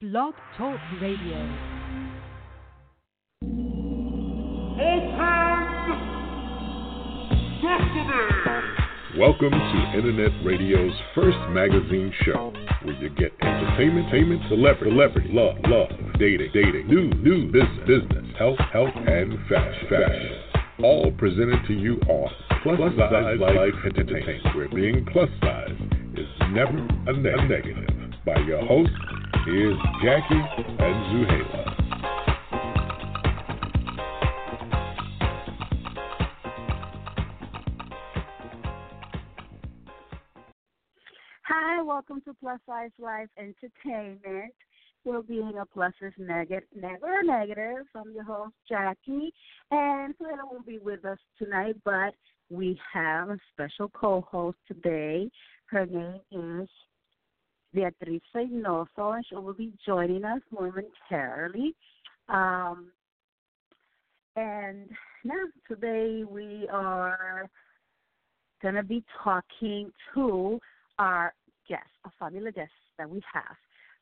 Blog Talk Radio. Welcome to Internet Radio's first magazine show, where you get entertainment, entertainment, celebrity, celebrity, love, love, dating, dating, news, news, business, business, health, health, and fashion, fashion. All presented to you on Plus Size Life Entertainment, where being plus size is never a, ne- a negative. By your hosts, here's Jackie and Zuhaila. Hi, welcome to Plus Size Life Entertainment. Where being a plus is negative, never a negative. I'm your host, Jackie, and Clara won't be with us tonight, but we have a special co-host today. Her name is Beatriz Reynoso, and she will be joining us momentarily. Um, and now, today we are going to be talking to our guest, a fabulous guest that we have.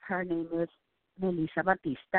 Her name is Melissa Batista.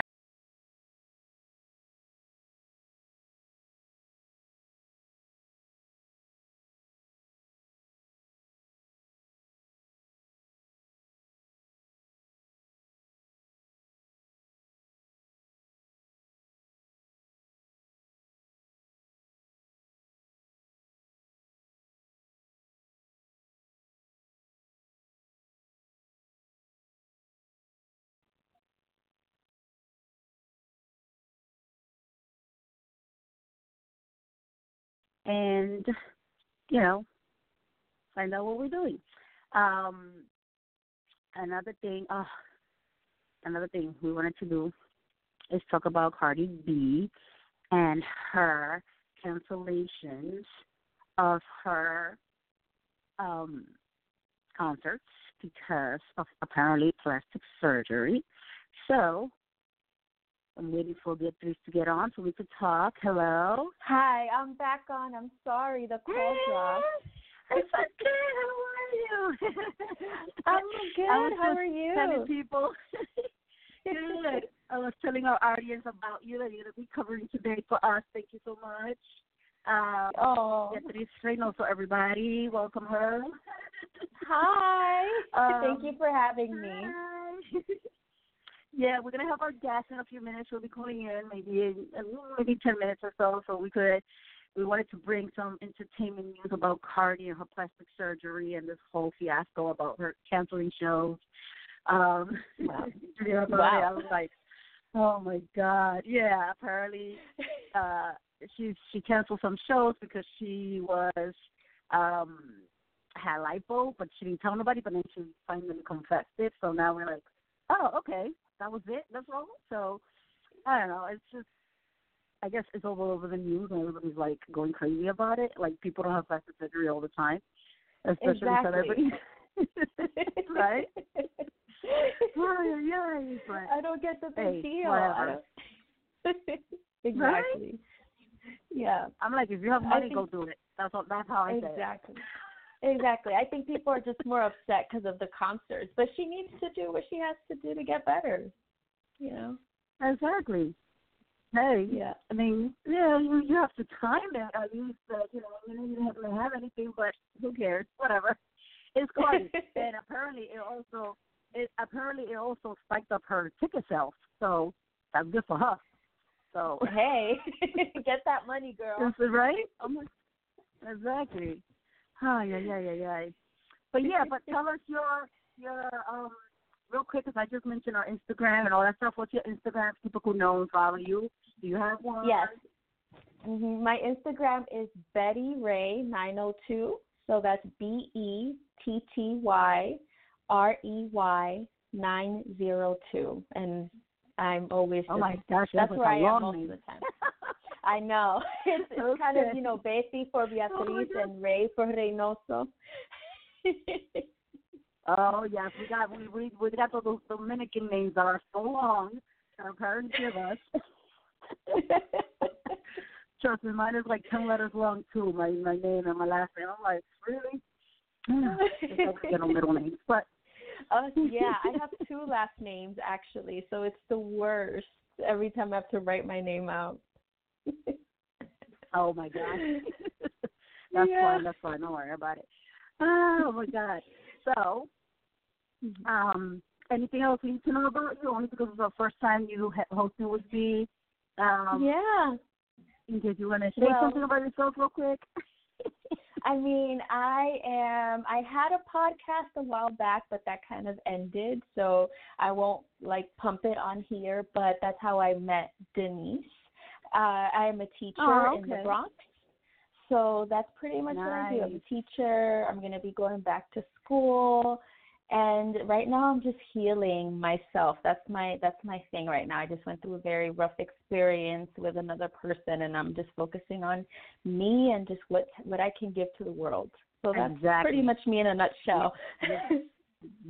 And you know find out what we're doing. Um, another thing, uh, another thing we wanted to do is talk about Cardi B and her cancellations of her um, concerts because of apparently plastic surgery. So I'm waiting for Beatriz to get on so we could talk. Hello. Hi, I'm back on. I'm sorry the call dropped. It's okay. How are you? I'm good. How are you? Telling people. good. I was telling our audience about you that you're gonna be covering today for us. Thank you so much. Um, Oh, Beatriz Reynoso, everybody, welcome her. hi. Um, Thank you for having me. Yeah, we're gonna have our guest in a few minutes. She'll be calling in, maybe maybe ten minutes or so. So we could, we wanted to bring some entertainment news about Cardi and her plastic surgery and this whole fiasco about her canceling shows. Um, Wow. you know, Wow. I was like, oh my god, yeah. Apparently, uh, she she canceled some shows because she was um had lipo, but she didn't tell nobody. But then she finally confessed it. So now we're like, oh, okay, that was it. That's all. So I don't know. It's just, I guess it's all over the news, and everybody's like going crazy about it. Like people don't have plastic surgery all the time, especially Exactly. celebrities. right? yeah, yeah. But I don't get the Hey, deal. whatever. I don't- exactly. Yeah. I'm like, if you have money, think- go do it. That's all. That's how I say it. Exactly. Exactly. I think people are just more upset because of the concerts, but she needs to do what she has to do to get better. You know. Exactly. Hey, Yeah. I mean, yeah, you you have to time it I mean, That uh, you know, you don't have to have anything, but who cares? Whatever. It's Cardi, and apparently it also it apparently it also spiked up her ticket sales. So that's good for her. So hey, get that money, girl. is it right? Oh I'm like, exactly. Hi, yeah, yeah, yeah, yeah. But yeah, but tell us your your um real quick, because I just mentioned our Instagram and all that stuff. What's your Instagram? People who know and follow you. Do you have one? Yes. hmm My Instagram is Betty Ray nine oh two. So that's B E T T Y R E Y nine zero two. And I'm always Oh my gosh, that's that's where I am most name. of the time. I know. It's it's kind of, you know, Betty for Beatriz God. and Ray for Reynoso. Oh yes, we got we we we got those Dominican names that are so long our parents give us. Trust me, mine is like ten letters long too. My my name and my last name. I'm like, really? I get no middle names, but uh, yeah, I have two last names actually, so it's the worst every time I have to write my name out. oh my gosh. that's yeah. fine. That's fine. Don't worry about it. Oh my god. So, mm-hmm. um, anything else we need to know about you? Only because it's the first time you hosting with me. Um, yeah. In case you want to say well, something about yourself real quick. I mean, I am. I had a podcast a while back, but that kind of ended, so I won't like pump it on here. But that's how I met Denise. Uh, I am a teacher oh, okay. in the Bronx, so that's pretty much nice. what I do. I'm a teacher. I'm going to be going back to school and right now i'm just healing myself that's my that's my thing right now i just went through a very rough experience with another person and i'm just focusing on me and just what what i can give to the world so that's exactly. pretty much me in a nutshell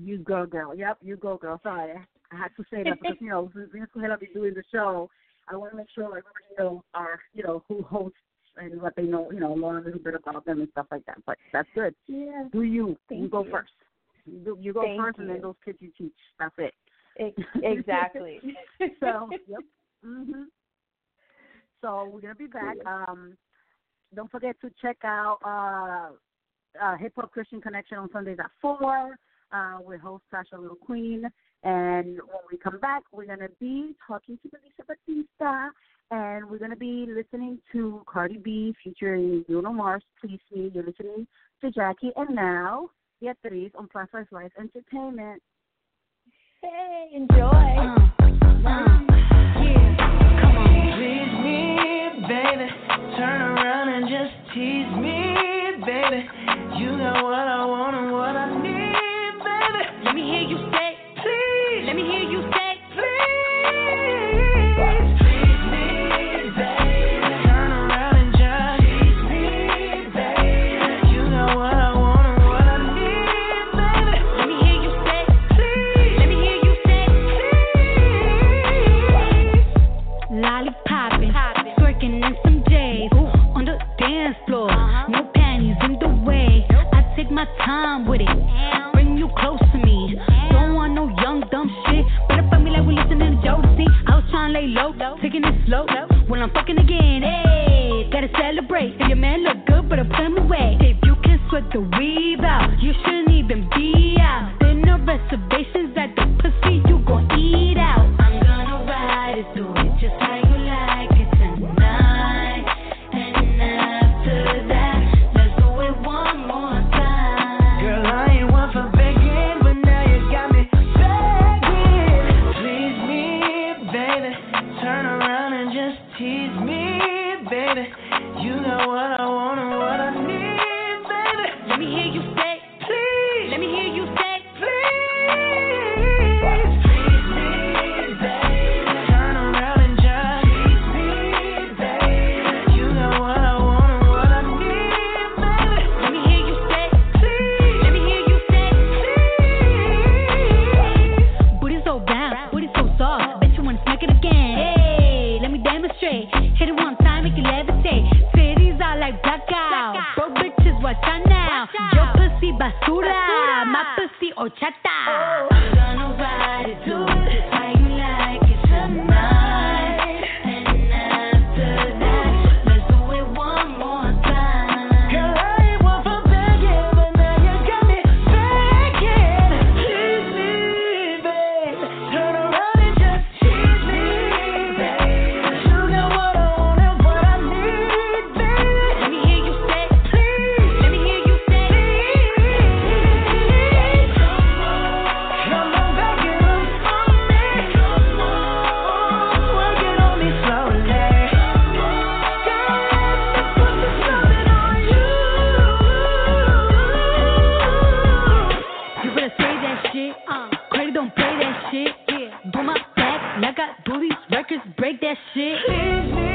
you go girl yep you go girl sorry i had to say that because you know since we're going to be doing the show i want to make sure like everybody know our you know who hosts and what they know you know learn a little bit about them and stuff like that but that's good yeah do you Thank you go you. first you, you go first, you. and then those kids you teach. That's it. exactly. so, yep. Mhm. So we're gonna be back. Um, don't forget to check out uh, uh, Hip Hop Christian Connection on Sundays at four uh, with host Sasha Little Queen. And when we come back, we're gonna be talking to Melissa Batista, and we're gonna be listening to Cardi B featuring Bruno Mars. Please me. You're listening to Jackie, and now Beatriz on Plus Size Life Entertainment. Hey, enjoy. Uh, uh, yeah. Come on, please me, baby. Turn around and just tease me, baby. You got what I want and my time with it. Bring you close to me. Don't want no young dumb shit. Better fuck me like we listening to Jodeci. I was trying to lay low, taking it slow. When I'm fucking again, hey, gotta celebrate. If your man look good, but I put him away. If you can sweat the weave I do these records, break that shit.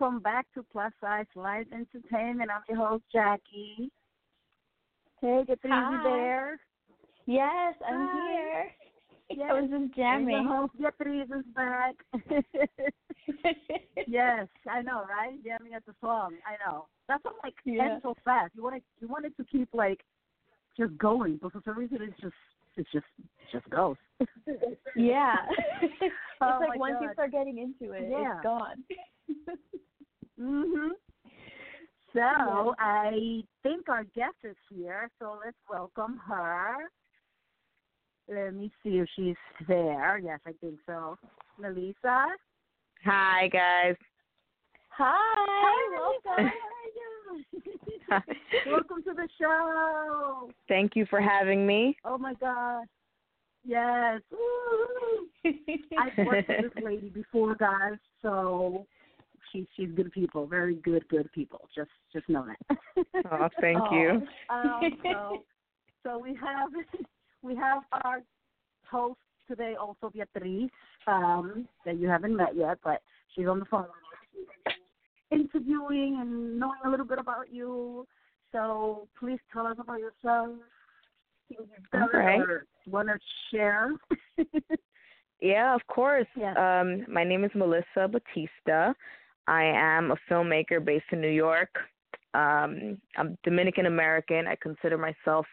Welcome back to Plus Size Life Entertainment. I'm your host, Jackie. Hey, get Hi. there. Yes, I'm Hi. here. Yes. I was just And jamming. your host, is back. yes, I know, right? Jamming at the song. I know. That's what like Yeah. so fast. You want it, you want it to keep like just going, but for some reason it's just it's just it just goes. yeah. it's Oh like once you start getting into it, Yeah. it's gone. Mhm. So I think our guest is here, so let's welcome her. Let me see if she's there. Yes, I think so. Melissa. Hi, guys. Hi, welcome. welcome to the show. Thank you for having me. Oh my gosh. Yes. I've worked with this lady before, guys. So she's she's good people, very good good people. Just just know that. Oh, thank you. Um, so, so we have we have our host today, also Beatriz, um, that you haven't met yet, but she's on the phone interviewing and knowing a little bit about you. So please tell us about yourself. Things you've All right. or want to share. Yeah, of course. Yes. Um, my name is Melissa Batista. I am a filmmaker based in New York. Um, I'm Dominican American. I consider myself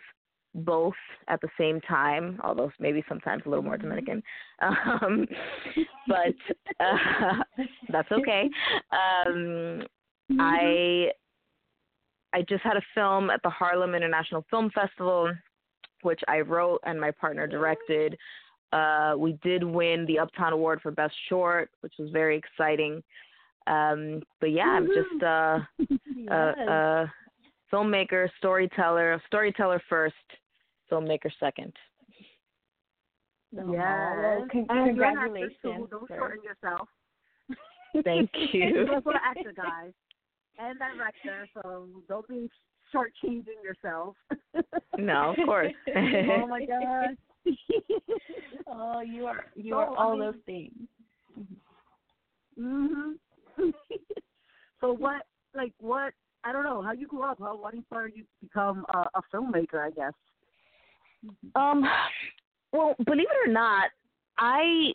both at the same time, although maybe sometimes a little more Dominican. Um, but uh, that's okay. Um, I I just had a film at the Harlem International Film Festival, which I wrote and my partner directed. Uh, we did win the Uptown Award for Best Short, which was very exciting. Um, but yeah, I'm just uh, a, a filmmaker, storyteller, storyteller first, filmmaker second. Yes. well, con- and you're an actor, too. congratulations, Don't sir. shorten yourself. Thank you. You're also actor, guys, and director, so don't be shortchanging yourself. No, of course. oh my god. Oh, you are you So, are I all mean- those things. mhm. so what, like, what? I don't know how you grew up. How what inspired you to become a, a filmmaker? I guess. Um, well, believe it or not, I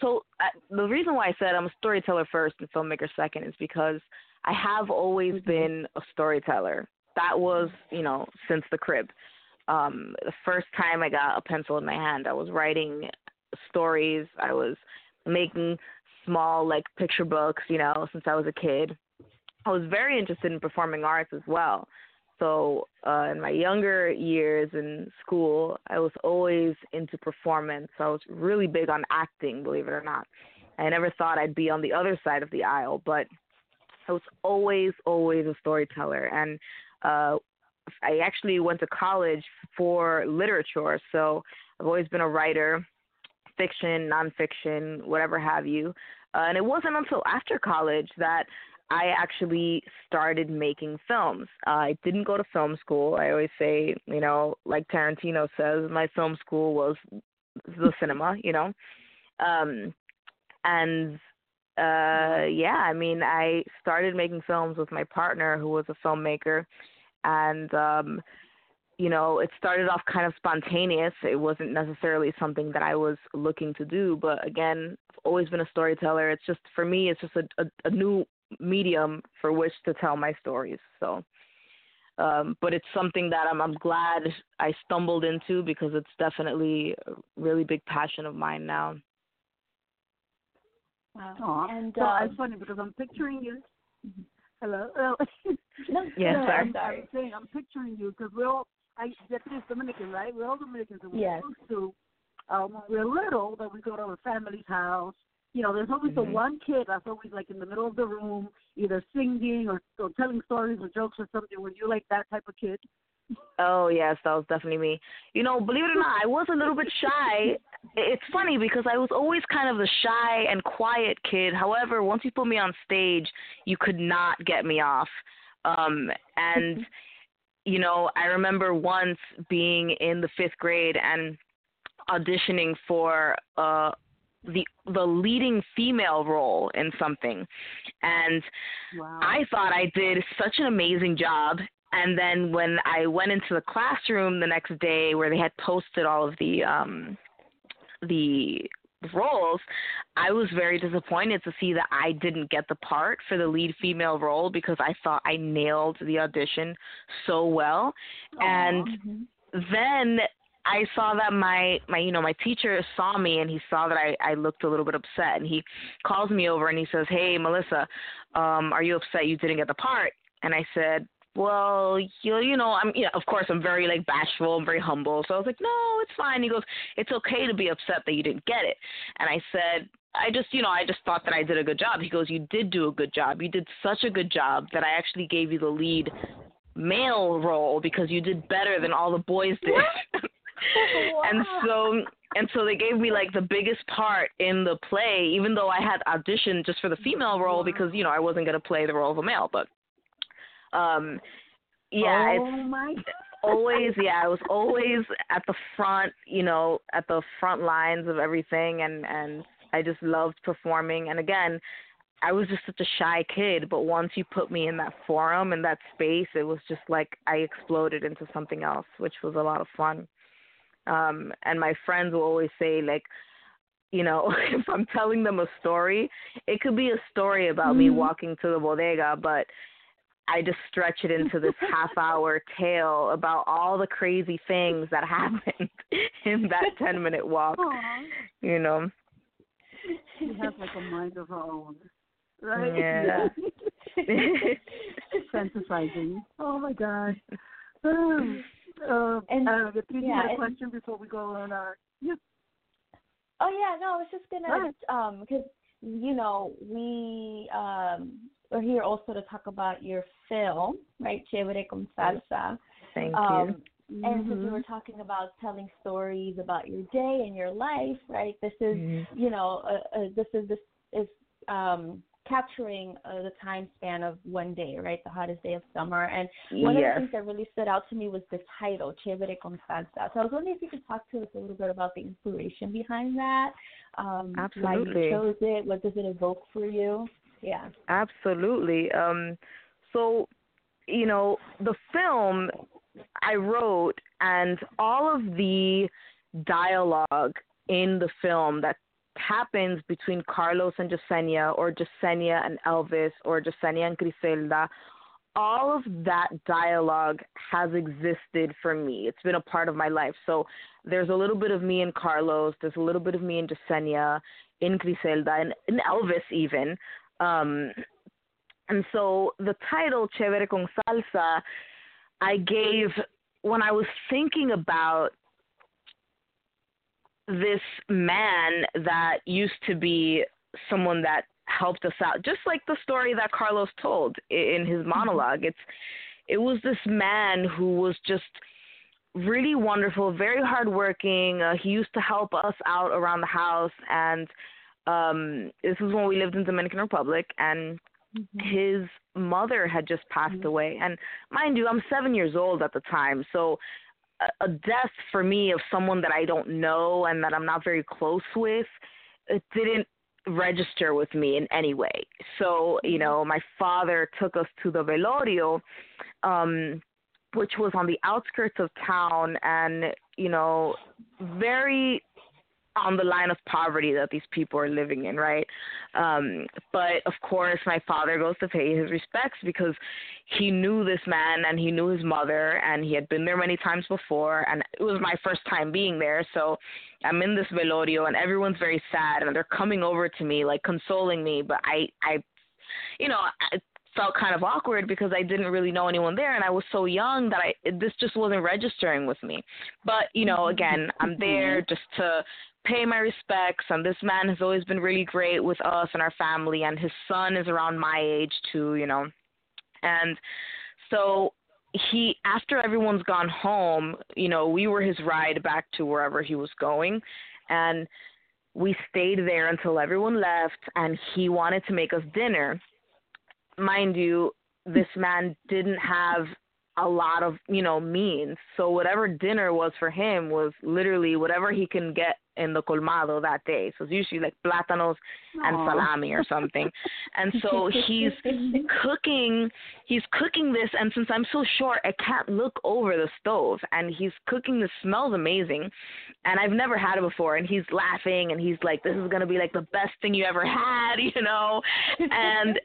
so I, the reason why I said I'm a storyteller first and filmmaker second is because I have always been a storyteller. That was, you know, since the crib. Um, the first time I got a pencil in my hand, I was writing stories. I was making small like picture books, you know, since I was a kid. I was very interested in performing arts as well. So uh, in my younger years in school, I was always into performance. I was really big on acting, believe it or not. I never thought I'd be on the other side of the aisle, but I was always, always a storyteller. And uh, I actually went to college for literature, so I've always been a writer, fiction, nonfiction, whatever have you. Uh, and it wasn't until after college that I actually started making films. Uh, I didn't go to film school. I always say, you know, like Tarantino says, my film school was the cinema, you know. Um, and uh, yeah, I mean, I started making films with my partner who was a filmmaker, and um, you know, it started off kind of spontaneous. It wasn't necessarily something that I was looking to do, but again, I've always been a storyteller. It's just for me, it's just a, a, a new medium for which to tell my stories. So, um, but it's something that I'm I'm glad I stumbled into because it's definitely a really big passion of mine now. Wow. Aw. And so um, it's funny because I'm picturing you. Hello. Oh. Yes, no, sir. I'm I'm, sorry. I'm saying I'm picturing you because we're all I Beatriz Dominican, right? We're all Dominicans, and we're Yes. used to um, when we're little that we go to a family's house. You know, there's always the Mhm. one kid that's always like in the middle of the room, either singing or, or telling stories or jokes or something. Were you like that type of kid? Oh yes, that was definitely me. You know, believe it or not, I was a little bit shy. It's funny because I was always kind of the shy and quiet kid. However, once you put me on stage, you could not get me off. Um and you know, I remember once being in the 5th grade and auditioning for a the the leading female role in something and Wow. I thought I did such an amazing job and then when I went into the classroom the next day where they had posted all of the um the roles, I was very disappointed to see that I didn't get the part for the lead female role because I thought I nailed the audition so well. And then I saw that my my you know my teacher saw me and he saw that I I looked a little bit upset and he calls me over and he says, "Hey, Melissa, um are you upset you didn't get the part?" And I said, "Well, you you know, I'm you know, of course I'm very like bashful, I'm very humble." So I was like, "No, it's fine." He goes, "It's okay to be upset that you didn't get it." And I said, I just, you know, I just thought that I did a good job. He goes, "You did do a good job. You did such a good job that I actually gave you the lead male role because you did better than all the boys did." and so and so they gave me like the biggest part in the play, even though I had auditioned just for the female role because you know I wasn't gonna play the role of a male. But um, yeah, oh it's always yeah i was always at the front you know at the front lines of everything and and i just loved performing. And again i was just such a shy kid but once you put me in that forum and that space it was just like i exploded into something else which was a lot of fun. Um and my friends will always say like you know if i'm telling them a story it could be a story about me walking to the bodega but I just stretch it into this half hour tale about all the crazy things that happened in that 10 minute walk, Aw. you know. She has like a mind of her own. Right? Yeah. Fantasizing. Oh my god. Um, uh, And- uh, Beatriz, you yeah, had a and- question before we go on our. Yeah. Oh yeah, no, I was just gonna ahead. um because you know we um are here also to talk about your film, right? Chévere con salsa. Thank Um, you. and since you Mhm. were talking about telling stories about your day and your life, right? This is Mhm. you know uh, uh, this is this is um capturing uh, the time span of one day, right? The hottest day of summer. And one of the things that really stood out to me was the title, Chévere con salsa. So I was wondering if you could talk to us a little bit about the inspiration behind that. Um, Why you chose it? What does it evoke for you? Yeah. Absolutely. Um, so, you know, the film I wrote and all of the dialogue in the film that happens between Carlos and Jasenia or Jasenia and Elvis or Jasenia and Griselda, all of that dialogue has existed for me. It's been a part of my life. So there's a little bit of me in Carlos, there's a little bit of me in Jasenia, in Griselda, and in Elvis even. Um, and so the title Chévere con Salsa, I gave when I was thinking about this man that used to be someone that helped us out, just like the story that Carlos told in his monologue. It's it was this man who was just really wonderful, very hardworking. Uh, he used to help us out around the house, and um, this was when we lived in Dominican Republic, and his mother had just passed away. And mind you, I'm seven years old at the time, so a, a death for me of someone that I don't know and that I'm not very close with, it didn't register with me in any way. So, you know, my father took us to the velorio, um, which was on the outskirts of town and, you know, very on the line of poverty that these people are living in, right? Um, but of course, my father goes to pay his respects because he knew this man and he knew his mother and he had been there many times before and it was my first time being there. So I'm in this velorio and everyone's very sad and they're coming over to me like consoling me, but I, I, you know, I felt kind of awkward because I didn't really know anyone there and I was so young that I this just wasn't registering with me. But, you know, again, I'm there just to pay my respects and this man has always been really great with us and our family and his son is around my age too, you know. And so he after everyone's gone home, you know, we were his ride back to wherever he was going and we stayed there until everyone left and he wanted to make us dinner. Mind you, this man didn't have a lot of, you know, means. So whatever dinner was for him was literally whatever he can get in the colmado that day. So it's usually like plátanos and salami or something. and so he's cooking he's cooking this and since I'm so short I can't look over the stove and he's cooking this smells amazing and I've never had it before and he's laughing and he's like this is going to be like the best thing you ever had, you know. And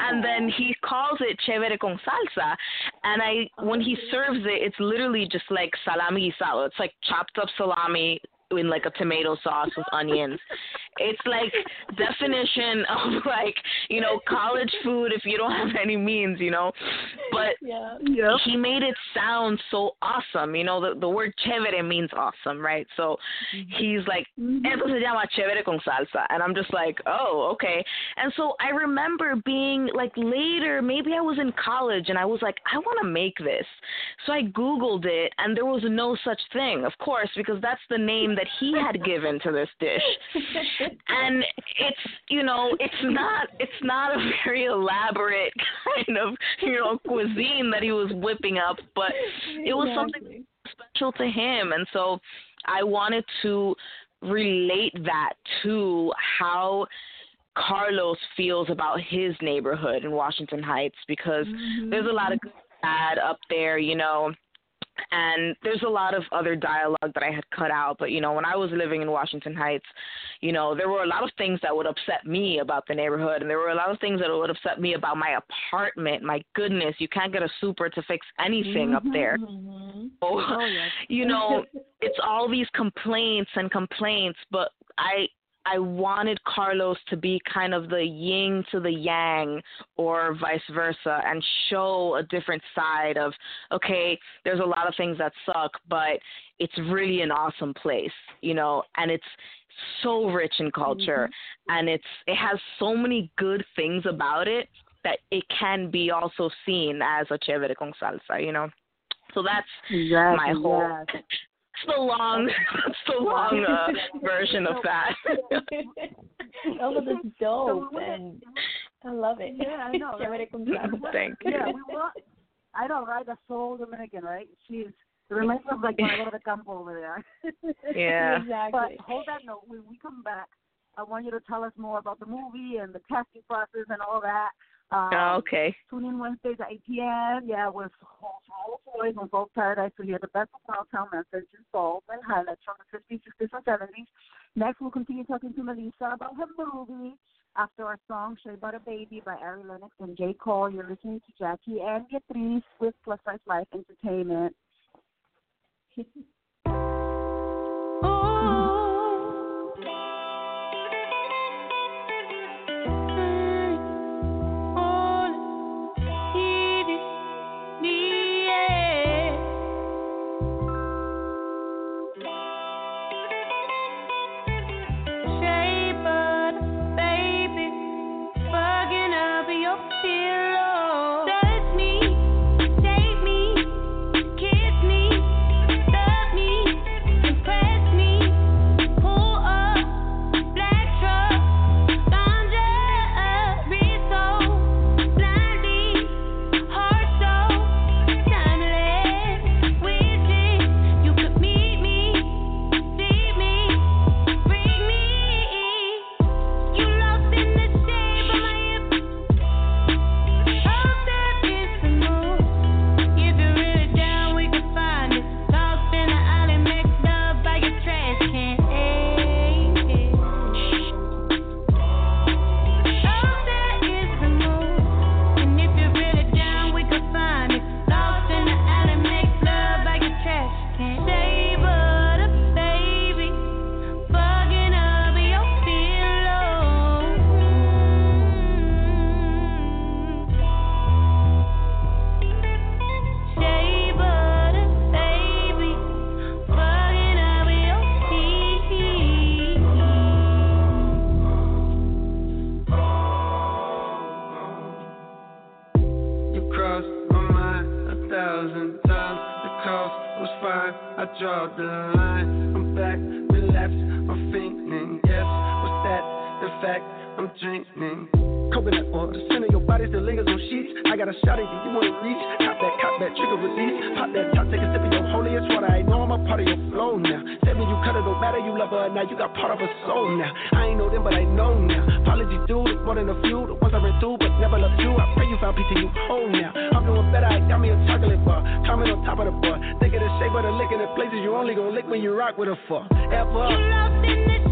and then he calls it chévere con salsa and I when he serves it it's literally just like salami guisado. It's like chopped up salami in like a tomato sauce with onions. It's like definition of like, you know, college food if you don't have any means, you know. But yeah. Yep. he made it sound so awesome. You know, the the word chévere means awesome, right? So mm-hmm. he's like, mm-hmm. eso se llama chévere con salsa. And I'm just like, oh, okay. And so I remember being like later, maybe I was in college and I was like, I want to make this. So I Googled it and there was no such thing, of course, because that's the name that he had given to this dish. And it's, you know, it's not it's not a very elaborate kind of, you know, cuisine that he was whipping up, but it was something special to him and so I wanted to relate that to how Carlos feels about his neighborhood in Washington Heights because there's a lot of mm-hmm. good bad up there, you know. And there's a lot of other dialogue that I had cut out, but you know, when I was living in Washington Heights, you know, there were a lot of things that would upset me about the neighborhood, and there were a lot of things that would upset me about my apartment. My goodness, you can't get a super to fix anything up there. Mhm. Oh, Oh, yes. you know, it's all these complaints and complaints, but I I wanted Carlos to be kind of the yin to the yang or vice versa and show a different side of okay, there's a lot of things that suck, but it's really an awesome place, you know, and it's so rich in culture mm-hmm. and it's it has so many good things about it that it can be also seen as a chévere con salsa, you know. So that's Exactly. my whole yes. It's the long it's the long uh, version of that. oh, but it's dope, we- and I love it. Yeah, I know, right? Chévere con salsa. Thank you. Yeah, we want. I know, right? That's so Dominican, right? She's it reminds me of like Manuel de Campo over there. Yeah. Exactly. But hold that note. When we come back, I want you to tell us more about the movie and the casting process and all that. Um, Oh, okay. Tune in Wednesdays at 8 p.m. Yeah, with Soul Boys on Soul Paradise to hear the best of Downtown message and soul and highlights from the 50s, 60s, and 70s. Next, we'll continue talking to Melissa about her movie. After our song Shea Butter Baby by Ari Lennox and J. Cole, you're listening to Jackie and Beatriz with Plus Size Life Entertainment. draw the line. I'm back, relapse. I'm fainting. Yes, what's that? In fact, I'm drinking. Coconut oil, the scent of your body still lingers on sheets. I got a shot at you, you wanna reach? Cop that, cop that, trigger release. Pop that top, take a sip of your holiest water. I know I'm a part of your flow now. Said when you cut it, don't matter, you love her now. You got part of her soul now. I ain't know them, but I know now. Apologies due, more than a few. The ones I ran through, but never loved you. I pray you found peace and you home now. I'm doing better, I got me a chocolate bar. Comment on top of the bar. Think of the shape of the lick in the places you only gonna lick when you rock with a fuck. Ever. You lost in the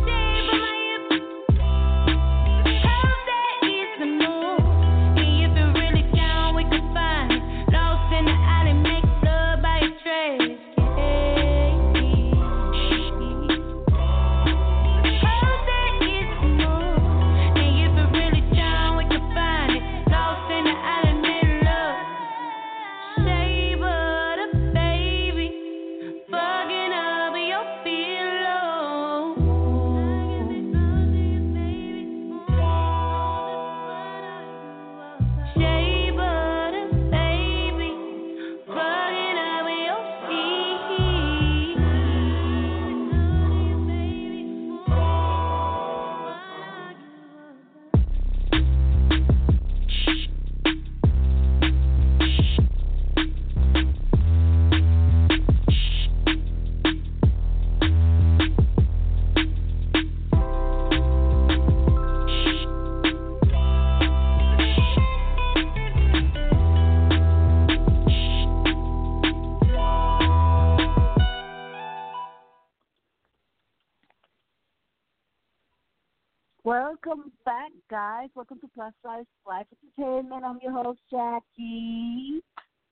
Welcome back, guys. Welcome to Plus Size Life Entertainment. I'm your host, Jackie.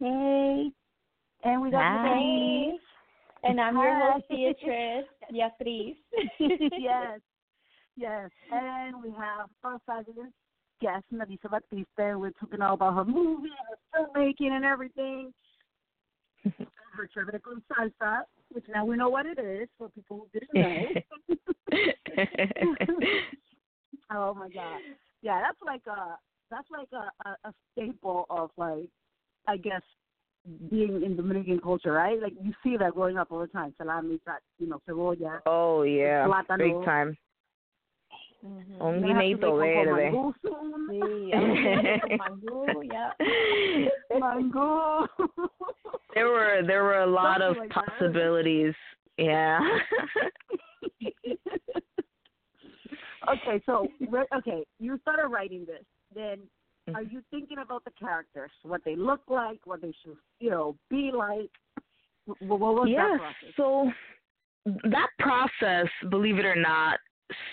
Hey. And we got Hi. Beatrice. And I'm your host, Beatrice. Beatriz. yes. Yes. And we have Plus Size guest, Melissa Batista. And we're talking all about her movie and her filmmaking and everything. her Chévere con Salsa, which now we know what it is for people who didn't know. Oh my god. Yeah, that's like a that's like a, a, a staple of like I guess being in Dominican culture, right? Like you see that growing up all the time. Salami, that you know, cebolla. Oh yeah, Plátano. big time. Mhm. Un You're gonna guineito one verde. con mangú soon. Sí, I'm yeah. Mango. There were there were a lot of Something like that. possibilities. Yeah. Okay, so okay, you started writing this. Then are Mm-hmm. you thinking about the characters, what they look like, what they should, you know, be like? What, what was yes. that process? So that process, believe it or not,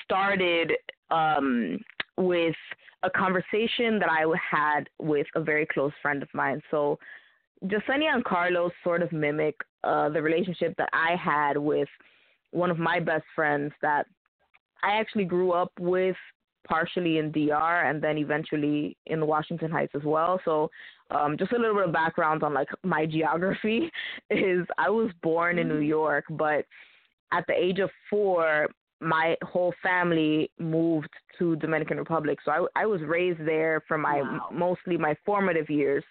started um, with a conversation that I had with a very close friend of mine. So Jasenia and Carlos sort of mimic uh, the relationship that I had with one of my best friends that I actually grew up with partially in DR and then eventually in Washington Heights as well. So um just a little bit of background on like my geography is I was born in New York, but at the age of 4 my whole family moved to Dominican Republic. So I I was raised there for my Wow. mostly my formative years.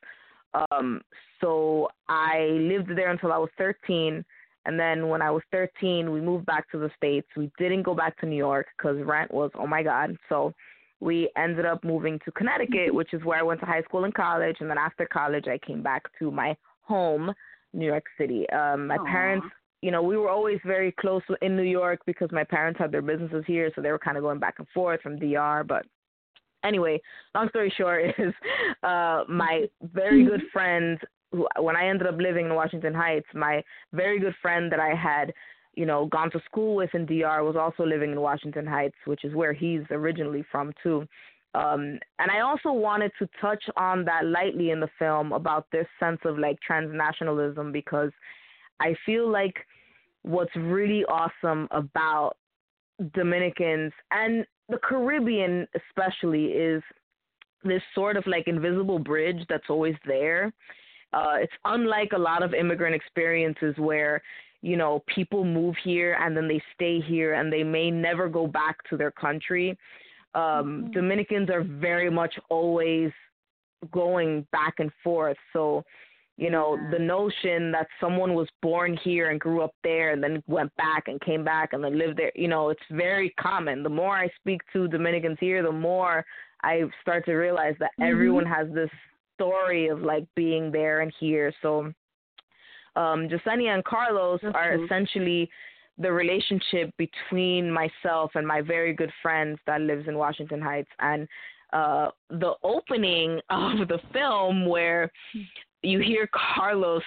Um so I lived there until I was 13 and then when I was 13, we moved back to the States. We didn't go back to New York because rent was, oh my God. So we ended up moving to Connecticut, which is where I went to high school and college. And then after college, I came back to my home, New York City. Um, my Aw. parents, you know, we were always very close in New York because my parents had their businesses here. So they were kind of going back and forth from DR. But anyway, long story short is uh, my very good friend who when I ended up living in Washington Heights, my very good friend that I had, you know, gone to school with in DR was also living in Washington Heights, which is where he's originally from too. Um, and I also wanted to touch on that lightly in the film about this sense of like transnationalism because I feel like what's really awesome about Dominicans and the Caribbean especially is this sort of like invisible bridge that's always there. Uh, it's unlike a lot of immigrant experiences where, you know, people move here and then they stay here and they may never go back to their country. Um, Dominicans are very much always going back and forth. So, you know, the notion that someone was born here and grew up there and then went back and came back and then lived there, you know, it's very common. The more I speak to Dominicans here, the more I start to realize that everyone has this story of like being there and here. So um Jasenia and Carlos That's are true. essentially the relationship between myself and my very good friend that lives in Washington Heights and uh the opening of the film where you hear Carlos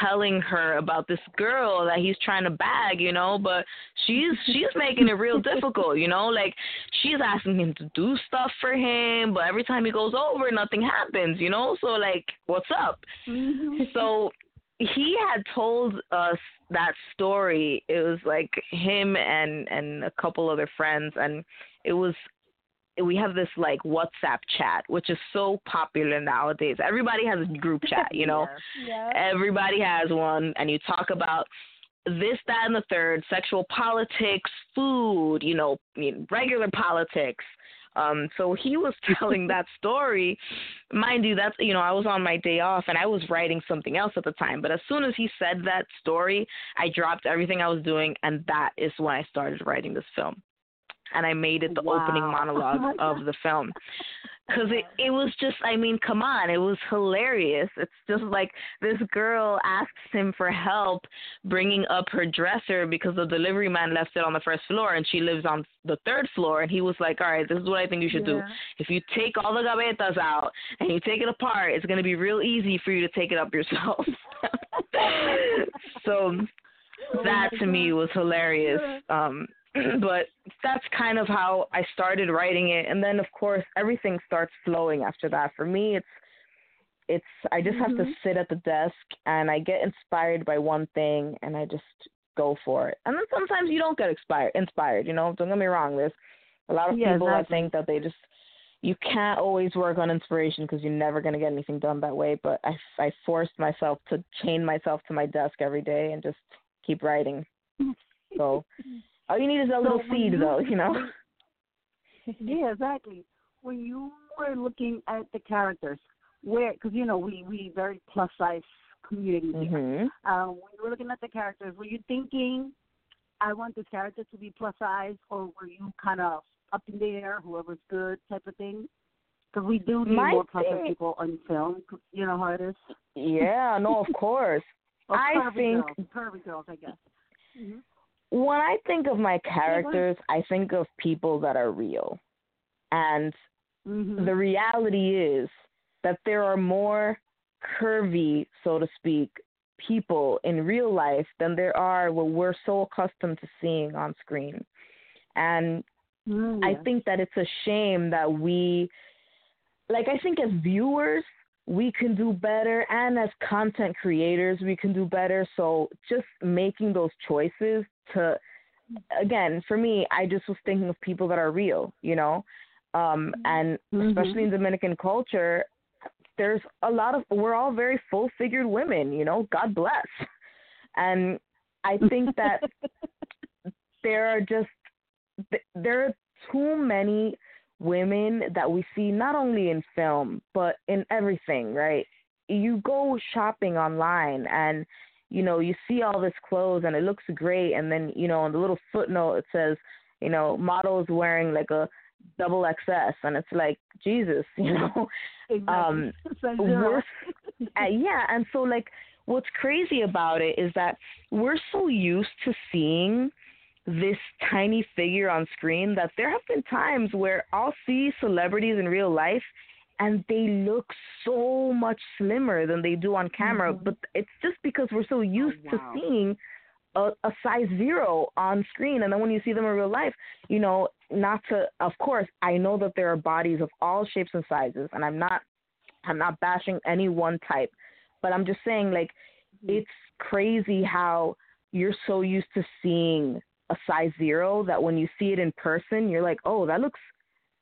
telling her about this girl that he's trying to bag, you know, but she's she's making it real difficult, you know, like she's asking him to do stuff for him, but every time he goes over nothing happens, you know? So like, what's up? Mm-hmm. So he had told us that story. It was like him and and a couple other friends and it was we have this like WhatsApp chat, which is so popular nowadays. Everybody has a group chat, you know. Yeah. Everybody has one, and you talk about this, that, and the third: sexual politics, food, you know, regular politics. Um, so he was telling that story. Mind you, that's you know, I was on my day off and I was writing something else at the time. But as soon as he said that story, I dropped everything I was doing, and that is when I started writing this film and I made it the Wow. opening monologue Oh of the film. Cause it it was just I mean come on it was hilarious. It's just like this girl asks him for help bringing up her dresser because the delivery man left it on the first floor and she lives on the third floor and he was like all right this is what I think you should do. If you take all the gavetas out and you take it apart it's gonna be real easy for you to take it up yourself. so that to me was hilarious. Um, but that's kind of how I started writing it, and then of course everything starts flowing after that. For me, it's it's I just have to mm-hmm. sit at the desk and I get inspired by one thing and I just go for it. And then sometimes you don't get inspired. Inspired, you know. Don't get me wrong. There's a lot of Yeah, people that exactly. think that they just you can't always work on inspiration because you're never going to get anything done that way. But I, I forced myself to chain myself to my desk every day and just keep writing. So all you need is a little when seed, you- though, you know. yeah, exactly. When you were looking at the characters, where because you know we we very plus size community here. Mhm. Um, when you were looking at the characters, were you thinking, I want this character to be plus size, or were you kind of up in the air, whoever's good type of thing? Because we do need My more plus size people on film. You know how it is. Yeah, no, of course. I think- girls, curvy girls, I guess. hmm When I think of my characters, I think of people that are real. And hmm the reality is that there are more curvy, so to speak, people in real life than there are what we're so accustomed to seeing on screen. And mm I think that it's a shame that we, like, I think as viewers, we can do better, and as content creators, we can do better. So just making those choices to, again, for me, I just was thinking of people that are real, you know, um, and Mhm. especially in Dominican culture, there's a lot of we're all very full figured women, you know, God bless. And I think that there are just there are too many women that we see not only in film but in everything right you go shopping online and you know you see all this clothes and it looks great. And then you know on the little footnote it says you know models wearing like a double xs and it's like jesus you know exactly. um, we're yeah, and so like what's crazy about it is that we're so used to seeing this tiny figure on screen that there have been times where I'll see celebrities in real life and they look so much slimmer than they do on camera, Mhm. but it's just because we're so used wow. to seeing a, a size zero on screen and then when you see them in real life, you know, not to of course, I know that there are bodies of all shapes and sizes and I'm not I'm not bashing any one type, but I'm just saying like it's crazy how you're so used to seeing a size zero that when you see it in person, you're like, oh, that looks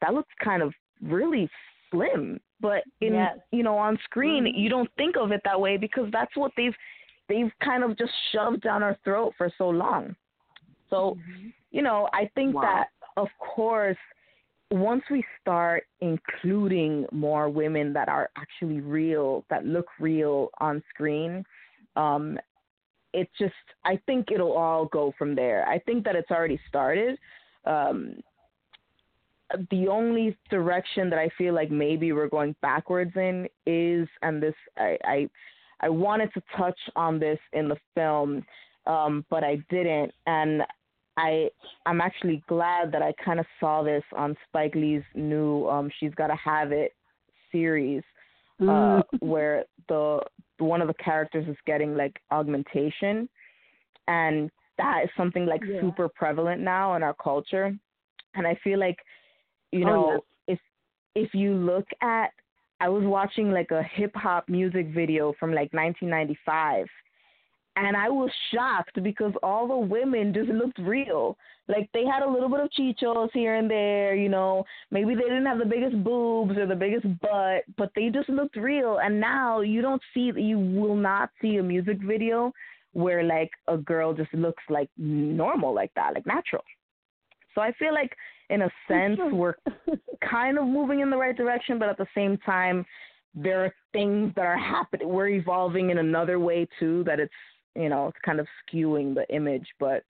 that looks kind of really slim. But in Yes. you know on screen, Mhm. you don't think of it that way because that's what they've they've kind of just shoved down our throat for so long. So you know, I think Wow. that of course once we start including more women that are actually real, that look real on screen, um, it just I think it'll all go from there. I think that it's already started. Um, the only direction that I feel like maybe we're going backwards in is, and this I I, I wanted to touch on this in the film. um, but I didn't, and I I'm actually glad that I kind of saw this on Spike Lee's new um, She's Gotta Have It series, uh, Mm. where the one of the characters is getting like augmentation, and that is something like Yeah. super prevalent now in our culture, and I feel like you Oh, know yes. if if you look at I was watching like a hip hop music video from like 1995 and I was shocked because all the women just looked real. Like they had a little bit of chichos here and there, you know. Maybe they didn't have the biggest boobs or the biggest butt, but they just looked real. And now you don't see, you will not see a music video where like a girl just looks like normal like that, like natural. So I feel like in a sense we're kind of moving in the right direction, but at the same time there are things that are happening. We're evolving in another way too that it's you know it's kind of skewing the image, but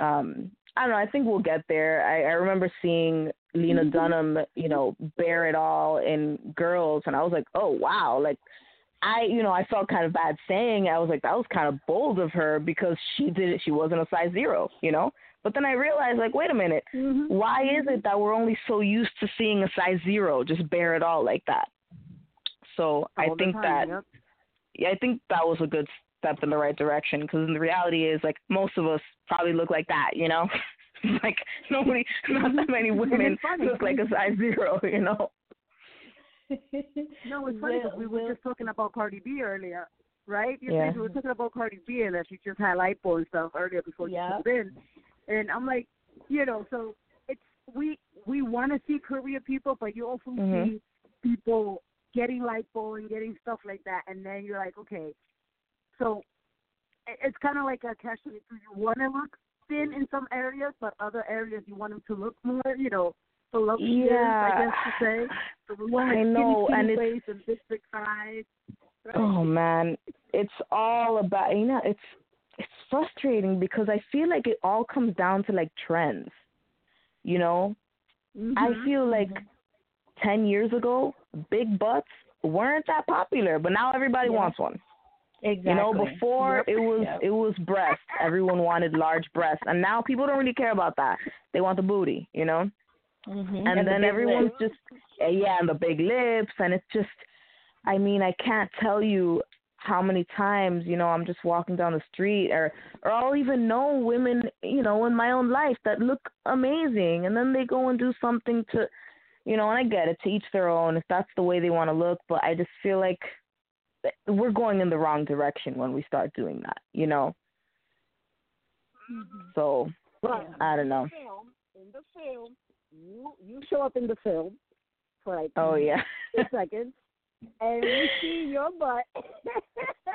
um I don't know. I think we'll get there. I, I remember seeing Lena Dunham, you know, bear it all in girls, and I was like, oh wow, like I, you know, I felt kind of bad saying. I was like, that was kind of bold of her because she did it. She wasn't a size zero, you know. But then I realized, like, wait a minute, Mhm. why is it that we're only so used to seeing a size zero just bear it all like that? So I All the think time, that yep. yeah, I think that was a good step in the right direction because the reality is like most of us probably look like that, you know. like nobody, not that many women look like a size zero, you know. No, it's funny 'cause we were just talking about Cardi B earlier, right? You Yeah. think we were talking about Cardi B and that she just had lipo and stuff earlier before Yep. she came in, and I'm like, you know, so it's we we want to see Korean people, but you also Mhm. see people getting lipo and getting stuff like that, and then you're like, okay, so it- it's kind of like a catch twenty two. You want to look thin in some areas, but other areas you want them to look more, you know, voluptuous, I guess to say. So we want I know, and it's- and big, big thighs. Right? Oh man, it's all about you know it's it's frustrating because I feel like it all comes down to like trends. You know, I Mhm. feel like ten years ago, big butts weren't that popular, but now everybody Yeah. wants one. exactly. You know, before Yep. it was Yep. it was breasts. Everyone wanted large breasts, and now people don't really care about that. They want the booty, you know. Mhm. And, the then big everyone's lips. just uh, yeah, and the big lips, and it's just. I mean, I can't tell you how many times you know I'm just walking down the street, or or I'll even know women, you know, in my own life that look amazing, and then they go and do something to, you know, and I get it to each their own if that's the way they want to look, but I just feel like we're going in the wrong direction when we start doing that, you know. Mm-hmm. So But I don't know. film, in the film, you you show up in the film for like Oh yeah. seconds, and we see your butt.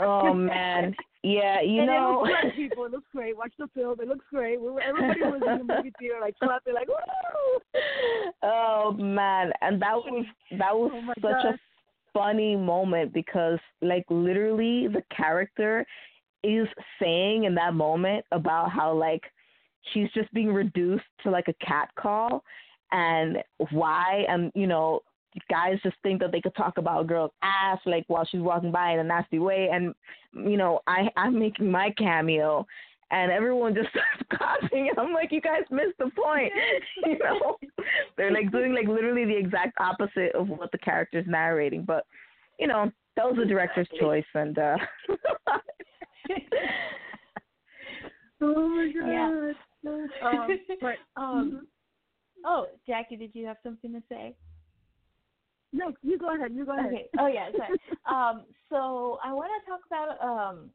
oh man. Yeah, you and know. it looks great, people. It looks great. Watch the film. It looks great. We were, everybody was in the movie theater like clapping, like woo! oh man, and that was that was Oh, such gosh. a funny moment because like literally the character is saying in that moment about how like she's just being reduced to like a cat call and why and you know guys just think that they could talk about a girl's ass like while she's walking by in a nasty way and you know i i'm making my cameo and everyone just starts coughing and i'm like you guys missed the point you know they're like doing like literally the exact opposite of what the character's narrating but you know that was the director's choice and uh Oh my god. Yeah. Um, but um, oh, Jackie, did you have something to say? No, you go ahead. You go ahead. Okay. Oh yeah. Sorry. um. So I want to talk about um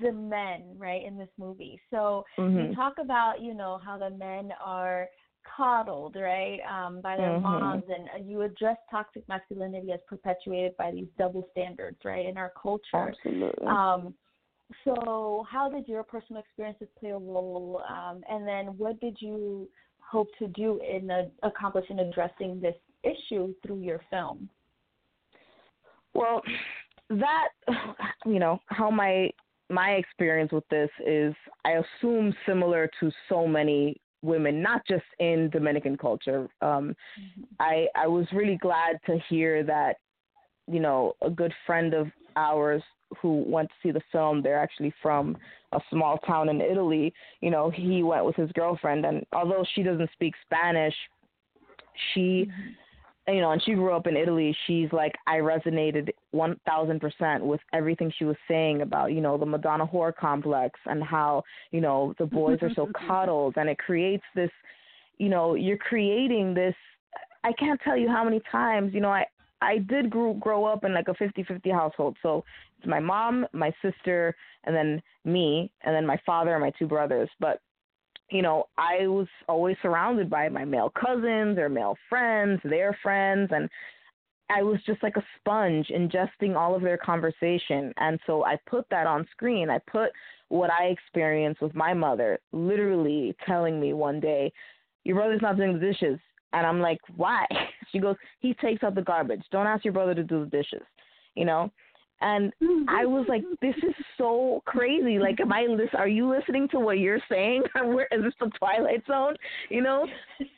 the men right in this movie. So mhm. you talk about you know how the men are coddled right um by their Mhm. moms and uh, you address toxic masculinity as perpetuated by these double standards right in our culture absolutely um so how did your personal experiences play a role um and then what did you hope to do in uh, accomplish in addressing this issue through your film Well, that you know how my my experience with this is, I assume similar to so many women, not just in Dominican culture. Um, I I was really glad to hear that you know a good friend of ours who went to see the film, they're actually from a small town in Italy. You know, he went with his girlfriend, and although she doesn't speak Spanish, she, mm-hmm. You know, and she grew up in Italy. She's like, I resonated one thousand percent with everything she was saying about, you know, the Madonna whore complex and how, you know, the boys are so coddled, and it creates this, you know, you're creating this. I can't tell you how many times, you know, I I did grow grow up in like a 50-50 household. So it's my mom, my sister, and then me, and then my father and my two brothers. But you know, I was always surrounded by my male cousins or male friends, their friends, and I was just like a sponge ingesting all of their conversation. And so I put that on screen. I put what I experienced with my mother literally telling me one day, Your brother's not doing the dishes. And I'm like, why? She goes, he takes out the garbage. Don't ask your brother to do the dishes, you know? And I was like, this is so crazy. Like, am I listen? Are you listening to what you're saying? Where is this the Twilight Zone? You know,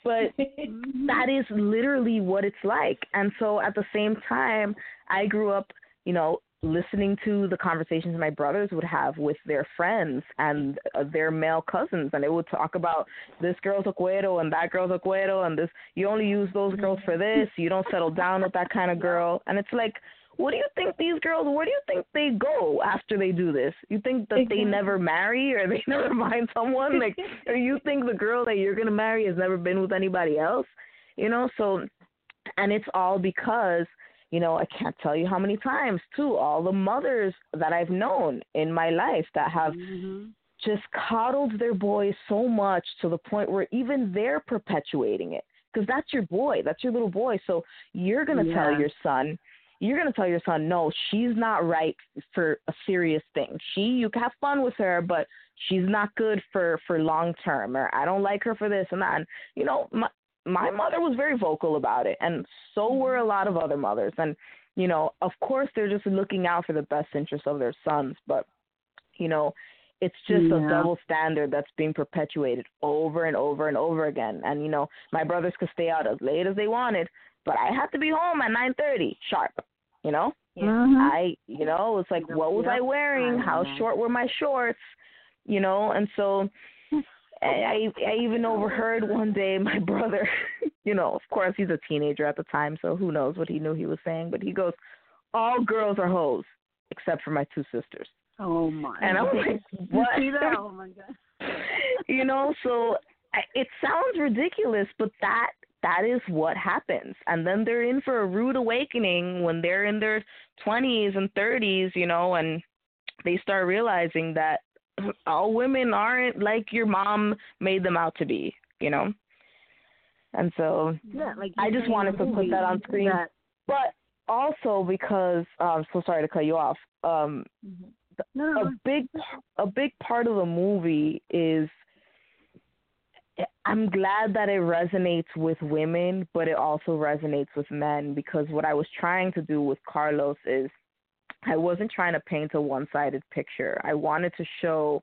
but that is literally what it's like. And so at the same time, I grew up, you know, listening to the conversations my brothers would have with their friends and uh, their male cousins and they would talk about this girl's a cuero and that girl's a cuero and this you only use those girls for this you don't settle down with that kind of girl and it's like what do you think these girls where do you think they go after they do this you think that exactly. they never marry or they never find someone like or you think the girl that you're going to marry has never been with anybody else you know so and it's all because you know, I can't tell you how many times too, all the mothers that I've known in my life that have mm-hmm. just coddled their boys so much to the point where even they're perpetuating it. Because that's your boy, that's your little boy. So you're gonna yeah. tell your son, you're gonna tell your son, no, she's not right for a serious thing. She, you can have fun with her, but she's not good for for long term. Or I don't like her for this and that. And you know, my, my mother was very vocal about it and so mm-hmm. were a lot of other mothers and you know of course they're just looking out for the best interests of their sons but you know it's just yeah. a double standard that's being perpetuated over and over and over again and you know my brothers could stay out as late as they wanted but i had to be home at nine thirty sharp you know mm-hmm. i you know it's like what was yep. i wearing how short were my shorts you know and so I I even overheard one day my brother, you know, of course he's a teenager at the time, so who knows what he knew he was saying, but he goes, "All girls are hoes except for my two sisters." Oh my! And I'm like, "What?" See that? Oh my god! you know, so it sounds ridiculous, but that that is what happens. And then they're in for a rude awakening when they're in their 20s and 30s, you know, and they start realizing that all women aren't like your mom made them out to be, you know. And so yeah, like I just wanted to put that on screen. That. But also because uh, I'm so sorry to cut you off. Um mm-hmm. no, a big a big part of the movie is I'm glad that it resonates with women, but it also resonates with men because what I was trying to do with Carlos is I wasn't trying to paint a one sided picture. I wanted to show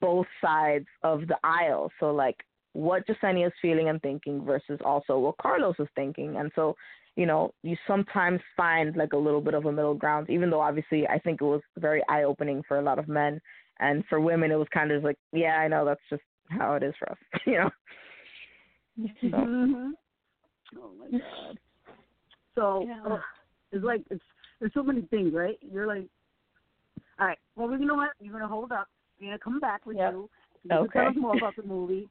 both sides of the aisle. So, like, what Jasenia is feeling and thinking versus also what Carlos is thinking. And so, you know, you sometimes find like a little bit of a middle ground, even though obviously I think it was very eye opening for a lot of men. And for women, it was kind of like, yeah, I know that's just how it is for us, you know? So. Mm-hmm. Oh my God. So yeah. uh, it's like, it's there's so many things, right? You're like, all right, well, you know what? You're gonna hold up. You're gonna come back with yep. you. You're okay. Tell us more about the movie.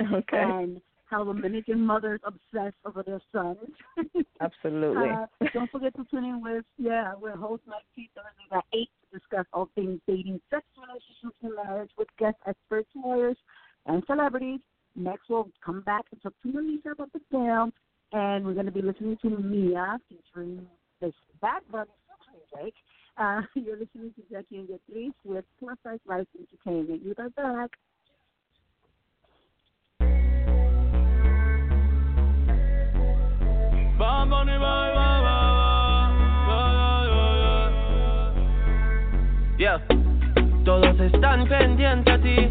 okay. And how the Dominican mothers obsess over their sons. Absolutely. uh, don't forget to tune in with yeah, we're host Mike T Thursdays at eight to discuss all things dating, sex, relationships, and marriage with guest experts, lawyers, and celebrities. Next, we'll come back and talk to Melissa about the film, and we're going to be listening to Mia featuring this Bad Bunny Drake. Uh, you're listening to Jackie and Beatriz with Plus Size Life Entertainment. You are back. Bad Bunny, bye, bye, bye, Yeah. Todos están pendientes a ti,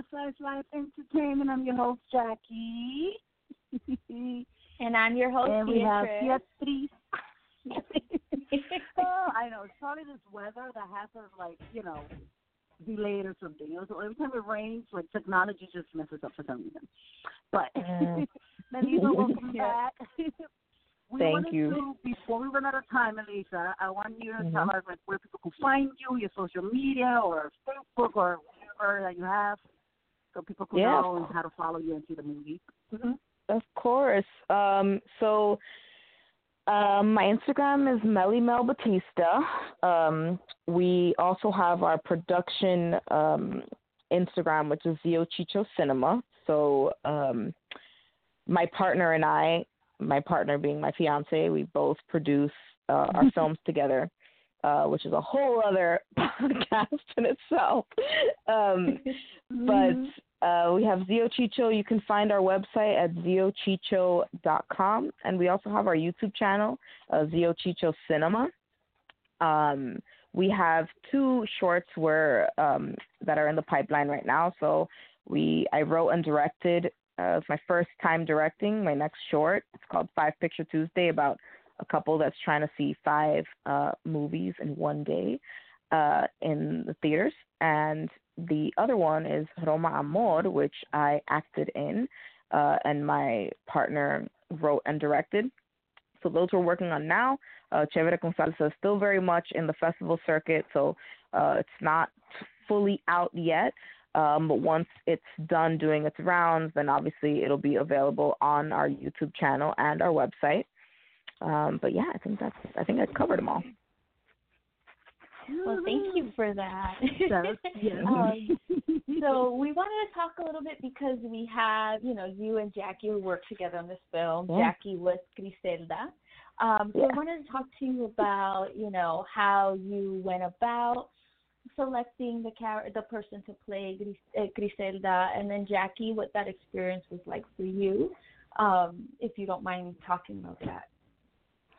Back to Plus Size Life Entertainment. I'm your host, Jackie. And I'm your host, and we have Beatrice. Beatriz. oh, I know. It's probably this weather that has us, like, you know, delayed or something. You know, so every time it rains, like, technology just messes up for some reason. But, Mm. Melissa, welcome back. we Thank you. To, before we run out of time, Melissa, I want you to Mhm. tell us, like, where people can find you, your social media or Facebook or whatever that you have, so people can Yeah. know how to follow you and see the movie. Mm-hmm. Of course. Um, so um, my Instagram is Melly Mel Batista. Um, we also have our production um, Instagram, which is Zio Chicho Cinema. So um, my partner and I, my partner being my fiance, we both produce uh, our films together. Uh, which is a whole other podcast in itself. Um, but uh, we have Zio Chicho. You can find our website at ziochicho.com. And we also have our YouTube channel, uh, Zio Chicho Cinema. Um, we have two shorts where um, that are in the pipeline right now. So we I wrote and directed. Uh, it's my first time directing my next short. It's called Five Picture Tuesday about a couple that's trying to see five uh, movies in one day uh, in the theaters. And the other one is Roma Amor, which I acted in, uh, and my partner wrote and directed. So those we're working on now. Uh, Chévere con Salsa is still very much in the festival circuit, so uh, it's not fully out yet. Um, but once it's done doing its rounds, then obviously it'll be available on our YouTube channel and our website. Um, but yeah, I think that's I think I covered them all. Well, thank you for that. Yes, yes. um, so we wanted to talk a little bit because we have, you know, you and Jackie worked together on this film. Yeah. Jackie was Griselda. Um, so Yeah. I wanted to talk to you about, you know, how you went about selecting the char- the person to play Gris- uh, Griselda, and then Jackie, what that experience was like for you, um, if you don't mind talking about that.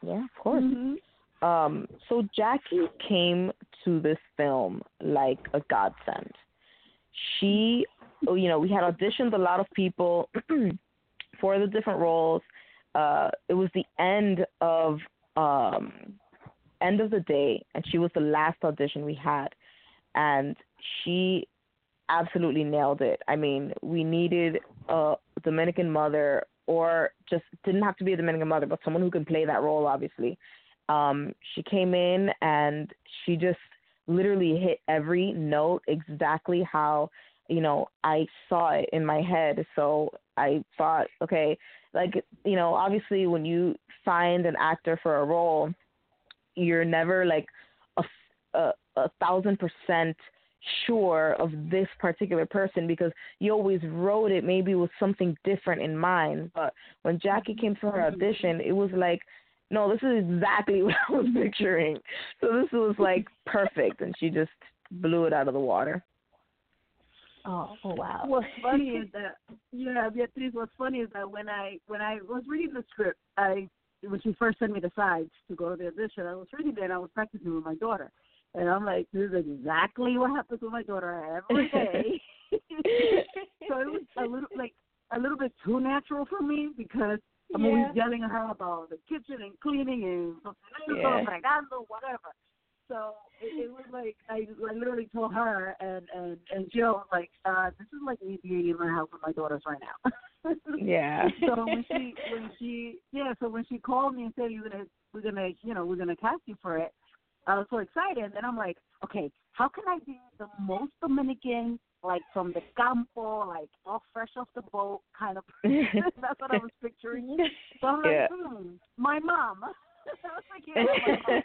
Yeah, of course. Mm-hmm. Um, so Jackie came to this film like a godsend. She, you know, we had auditioned a lot of people for the different roles. Uh, it was the end of um, end of the day, and she was the last audition we had, and she absolutely nailed it. I mean, we needed a Dominican mother, or just didn't have to be a Dominican mother, but someone who can play that role, obviously. Um she came in and she just literally hit every note exactly how you know i saw it in my head. So i thought okay like you know obviously when you find an actor for a role you're never like a a, a thousand percent sure of this particular person because you always wrote it maybe with something different in mind but when jackie came for her mm-hmm. audition it was like no, this is exactly what I was picturing. So this was like perfect, and she just blew it out of the water. Oh, oh wow. What's funny is that yeah, Beatriz. What's funny is that when I when I was reading the script, I when she first sent me the sides to go to the audition, I was reading it and I was practicing with my daughter, and I'm like, this is exactly what happens with my daughter every day. so it was a little like a little bit too natural for me because I'm always yelling at her about the kitchen and cleaning and Yeah. fregando, whatever. So it, it was like I, I literally told her and and and Jill was like, uh, this is like me being in my house with my daughters right now. Yeah. so when she when she yeah, so when she called me and said you're gonna we're gonna you know we're gonna cast you for it, I was so excited. And then I'm like, okay, how can I be the most Dominican, like from the campo, like all fresh off the boat kind of person? That's what I was picturing. So I'm like, Yeah. hmm, my mom. I was like, yeah, my mom.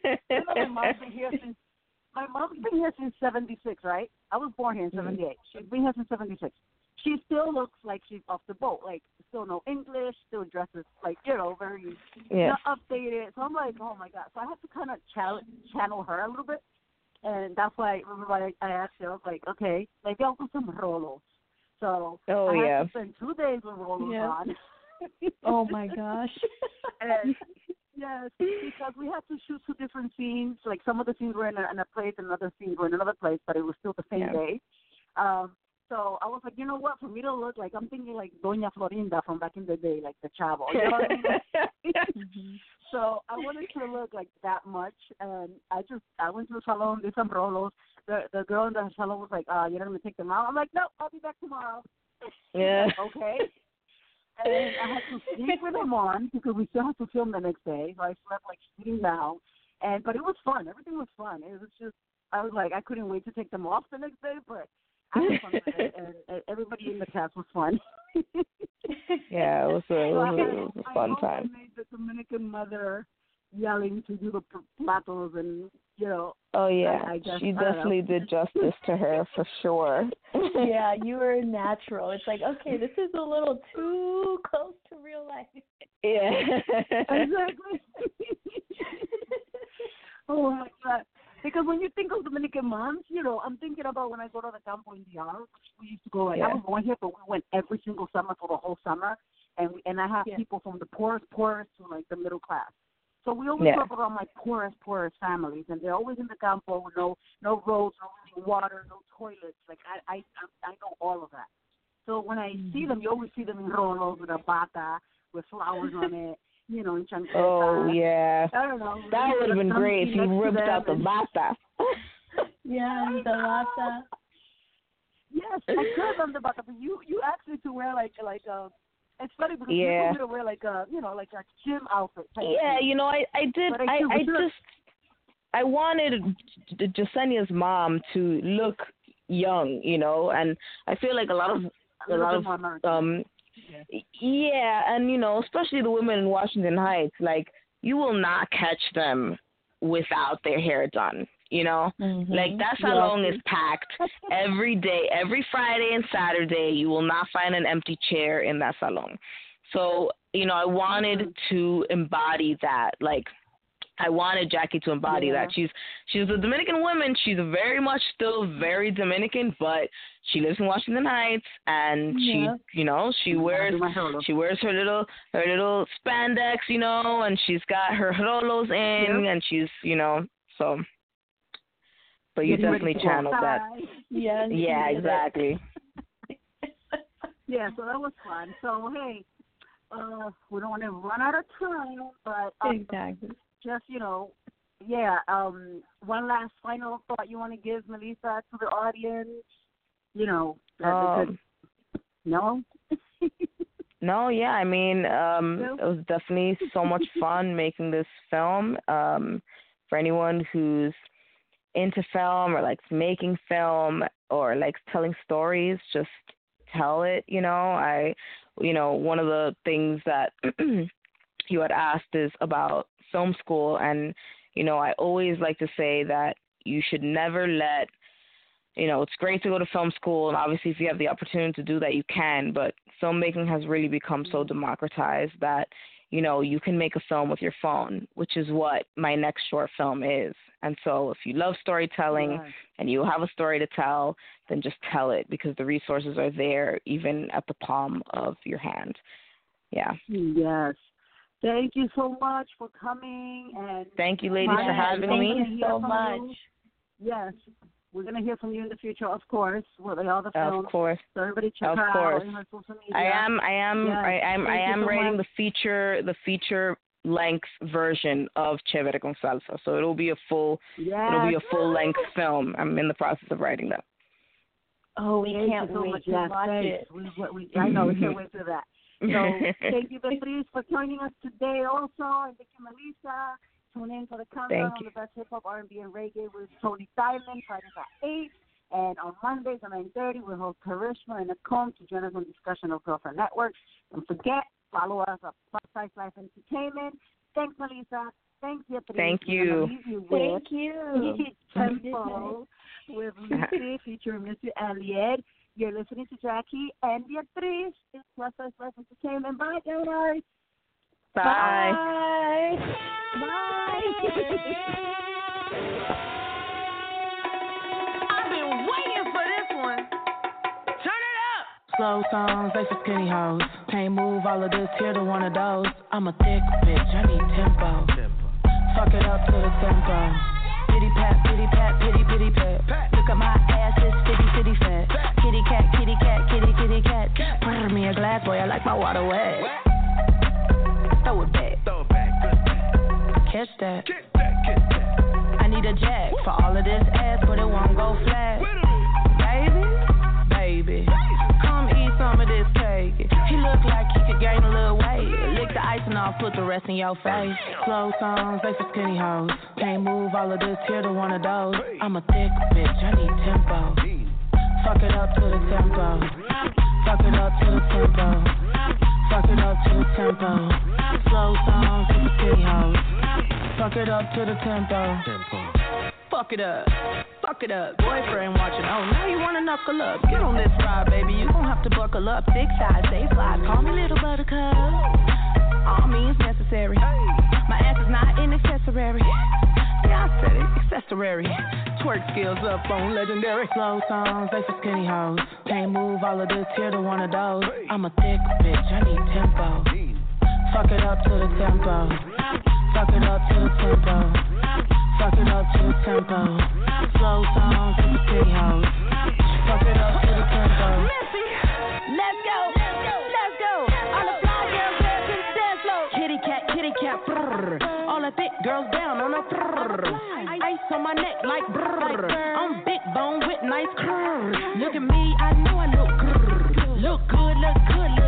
my mom's been here since my mom's been here since '76, right? I was born here in Mhm. '78. She's been here since '76. She still looks like she's off the boat. Like still no English, still dresses like you know very Yeah. not updated. So I'm like, oh my god. So I have to kind of channel channel her a little bit, and that's why remember I, I asked her. I was like, okay, maybe I'll do some rolos. So Oh, I had yeah. to spend two days with rolos Yeah. on. Oh my gosh. and yes, because we had to shoot two different scenes. Like some of the scenes were in a, in a place, and other scenes were in another place, but it was still the same Yeah. day. Um, so I was like, you know what? For me to look like I'm thinking like Doña Florinda from back in the day, like the Chavo. You know I mean? so I wanted to look like that much, and I just I went to the salon, did some rolos. The the girl in the salon was like, uh, you're not gonna take them out. I'm like, no, I'll be back tomorrow. Yeah. okay. And I had to sleep with them on because we still had to film the next day. So I slept like sitting down, and but it was fun. Everything was fun. It was just I was like I couldn't wait to take them off the next day, but I had fun with it, and, and everybody in the cast was fun. Yeah, it was a, it So I was a, it was a I fun also time. made the Dominican mother yelling to do the platos and you know Oh yeah, I guess- she I don't know. definitely did justice to her for sure. yeah, you were natural. It's like, okay, this is a little too close to real life. Yeah. exactly. oh my god! Because when you think of Dominican moms, you know, I'm thinking about when I go to the Campo in the which we used to go. Like, I Yeah. was born here, but we went every single summer for the whole summer, and we, and I have Yeah. people from the poorest, poorest to like the middle class. So we always Yeah. talk about my poorest, poorest families, and they're always in the campo with no no roads, no water, no toilets. Like I I I know all of that. So when I see mm. them, you always see them in rolos with a bata with flowers on it, you know, in oh uh, yeah. I don't know. That would have been great if you ripped out the them. Yeah, the lata. Yes, I could on the bata, but you you asked me to wear like like a. It's funny because you Yeah. told me to wear like a you know like a gym outfit. Yeah, you know, I I did. But I I I just I wanted Jasenia's mom to look young, you know, and I feel like a lot of a a lot of um Yeah. yeah, and you know, especially the women in Washington Heights, like you will not catch them without their hair done. You know, like that Yeah. salon is packed every day, every Friday and Saturday. You will not find an empty chair in that salon. So you know, I wanted Mm-hmm. to embody that. Like, I wanted Jackie to embody Yeah. that. She's she's a Dominican woman. She's very much still very Dominican, but she lives in Washington Heights, and she, you know, she wears do my hair she wears her little her little spandex, you know, and she's got her rolos in, Yep. and she's, you know, so. But you definitely channeled that. Yeah, it. exactly. Yeah, so that was fun. So hey, uh, we don't want to run out of time, but um, Exactly. Just you know, yeah. Um, one last final thought you want to give Melissa to the audience. You know, Um, no. No, yeah, I mean, um, No? it was definitely so much fun making this film. Um, for anyone who's into film or likes making film or likes telling stories, just tell it. You know, I, you know, one of the things that you had asked is about film school, and you know, I always like to say that you should never let you know, it's great to go to film school, and obviously, if you have the opportunity to do that, you can. But filmmaking has really become so mm-hmm. democratized that, you know, you can make a film with your phone, which is what my next short film is. And so, if you love storytelling Yes. and you have a story to tell, then just tell it because the resources are there, even at the palm of your hand. Yeah. Yes. Thank you so much for coming and Thank you, ladies, for having me. Thank you so much. you. Yes. We're gonna hear from you in the future, of course, with all the films. Of course. So everybody check Of her course. out social media. I am I am Yes, I am I thank you am so writing much. the feature the feature length version of Chévere con Salsa. So it'll be a full Yes. it'll be a full length film. I'm in the process of writing that. Oh, we Thank can't you so wait much. to Yes, watch thanks. it. We, we, I know we can't wait for that. So thank you, Beatriz, for joining us today also, and thank you, Melissa. Tune in for the countdown on the best hip hop, R&B, and reggae with Tony Diamond Fridays at eight, and on Mondays at nine thirty we will host Karishma and Nicole to join us on discussion of Girlfriend Network. Don't forget, follow us at Plus Size Life Entertainment. Thanks, Melissa. Thanks, Beatriz. Thank We're gonna you. leave you Thank you. Tempo with Lizzo featuring Missy Elliott. You're listening to Jackie and Beatriz. It's Plus Size Life Entertainment. Bye, guys. Bye. Bye. Bye. I've been waiting for this one. Turn it up. Slow songs, they for skinny hoes. Can't move all of this here to one of those. I'm a thick bitch, I need tempo. Fuck it up to the tempo. Pity pat, pity pat, pity pity pat. Look at my ass, it's fitty fitty fat. Kitty cat, kitty cat, kitty kitty cat. Pour me a glass, boy, I like my water wet. Throw it back. Catch that. I need a jack for all of this ass, but it won't go flat. Baby, baby, come eat some of this cake. He look like Icing off, put the rest in your face. Slow songs, they for skinny hoes. Can't move all of this here to one of those. I'm a thick bitch, I need tempo. Fuck it up to the tempo. Fuck it up to the tempo. Fuck it up to the tempo. Slow songs, they for skinny hoes. Fuck it up to the tempo. Fuck it up. Fuck it up. Boyfriend watching. Oh, now you wanna knuckle up. Get on this ride, baby. You gon' have to buckle up. Six size, stay fly. Call me little buttercup. All means necessary. My ass is not an accessory. Yeah, I said it. Accessory. Twerk skills up on legendary. Slow songs, they for skinny hoes. Can't move all of this here to one of those. I'm a thick bitch. I need tempo. Fuck it up to the tempo. Fuck it up to the tempo. Fuck it up to the tempo. Slow songs and the skinny hoes. Fuck it up to the tempo. The thick girls down on the brrr. Ice on my neck like brrr. I'm big bone with nice curves. Look at me, I know I look good. Look good, look good, look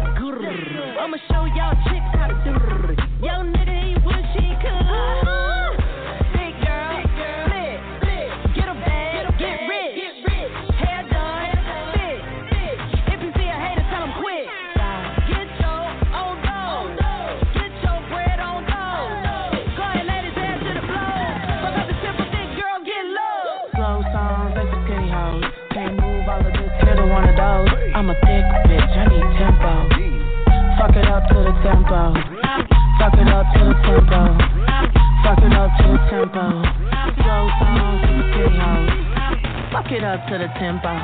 I'm a thick bitch, I need tempo. Fuck it up to the tempo. Fuck it up to the tempo. Fuck it up to the tempo. Slow songs for the hoes. Fuck it up to the tempo.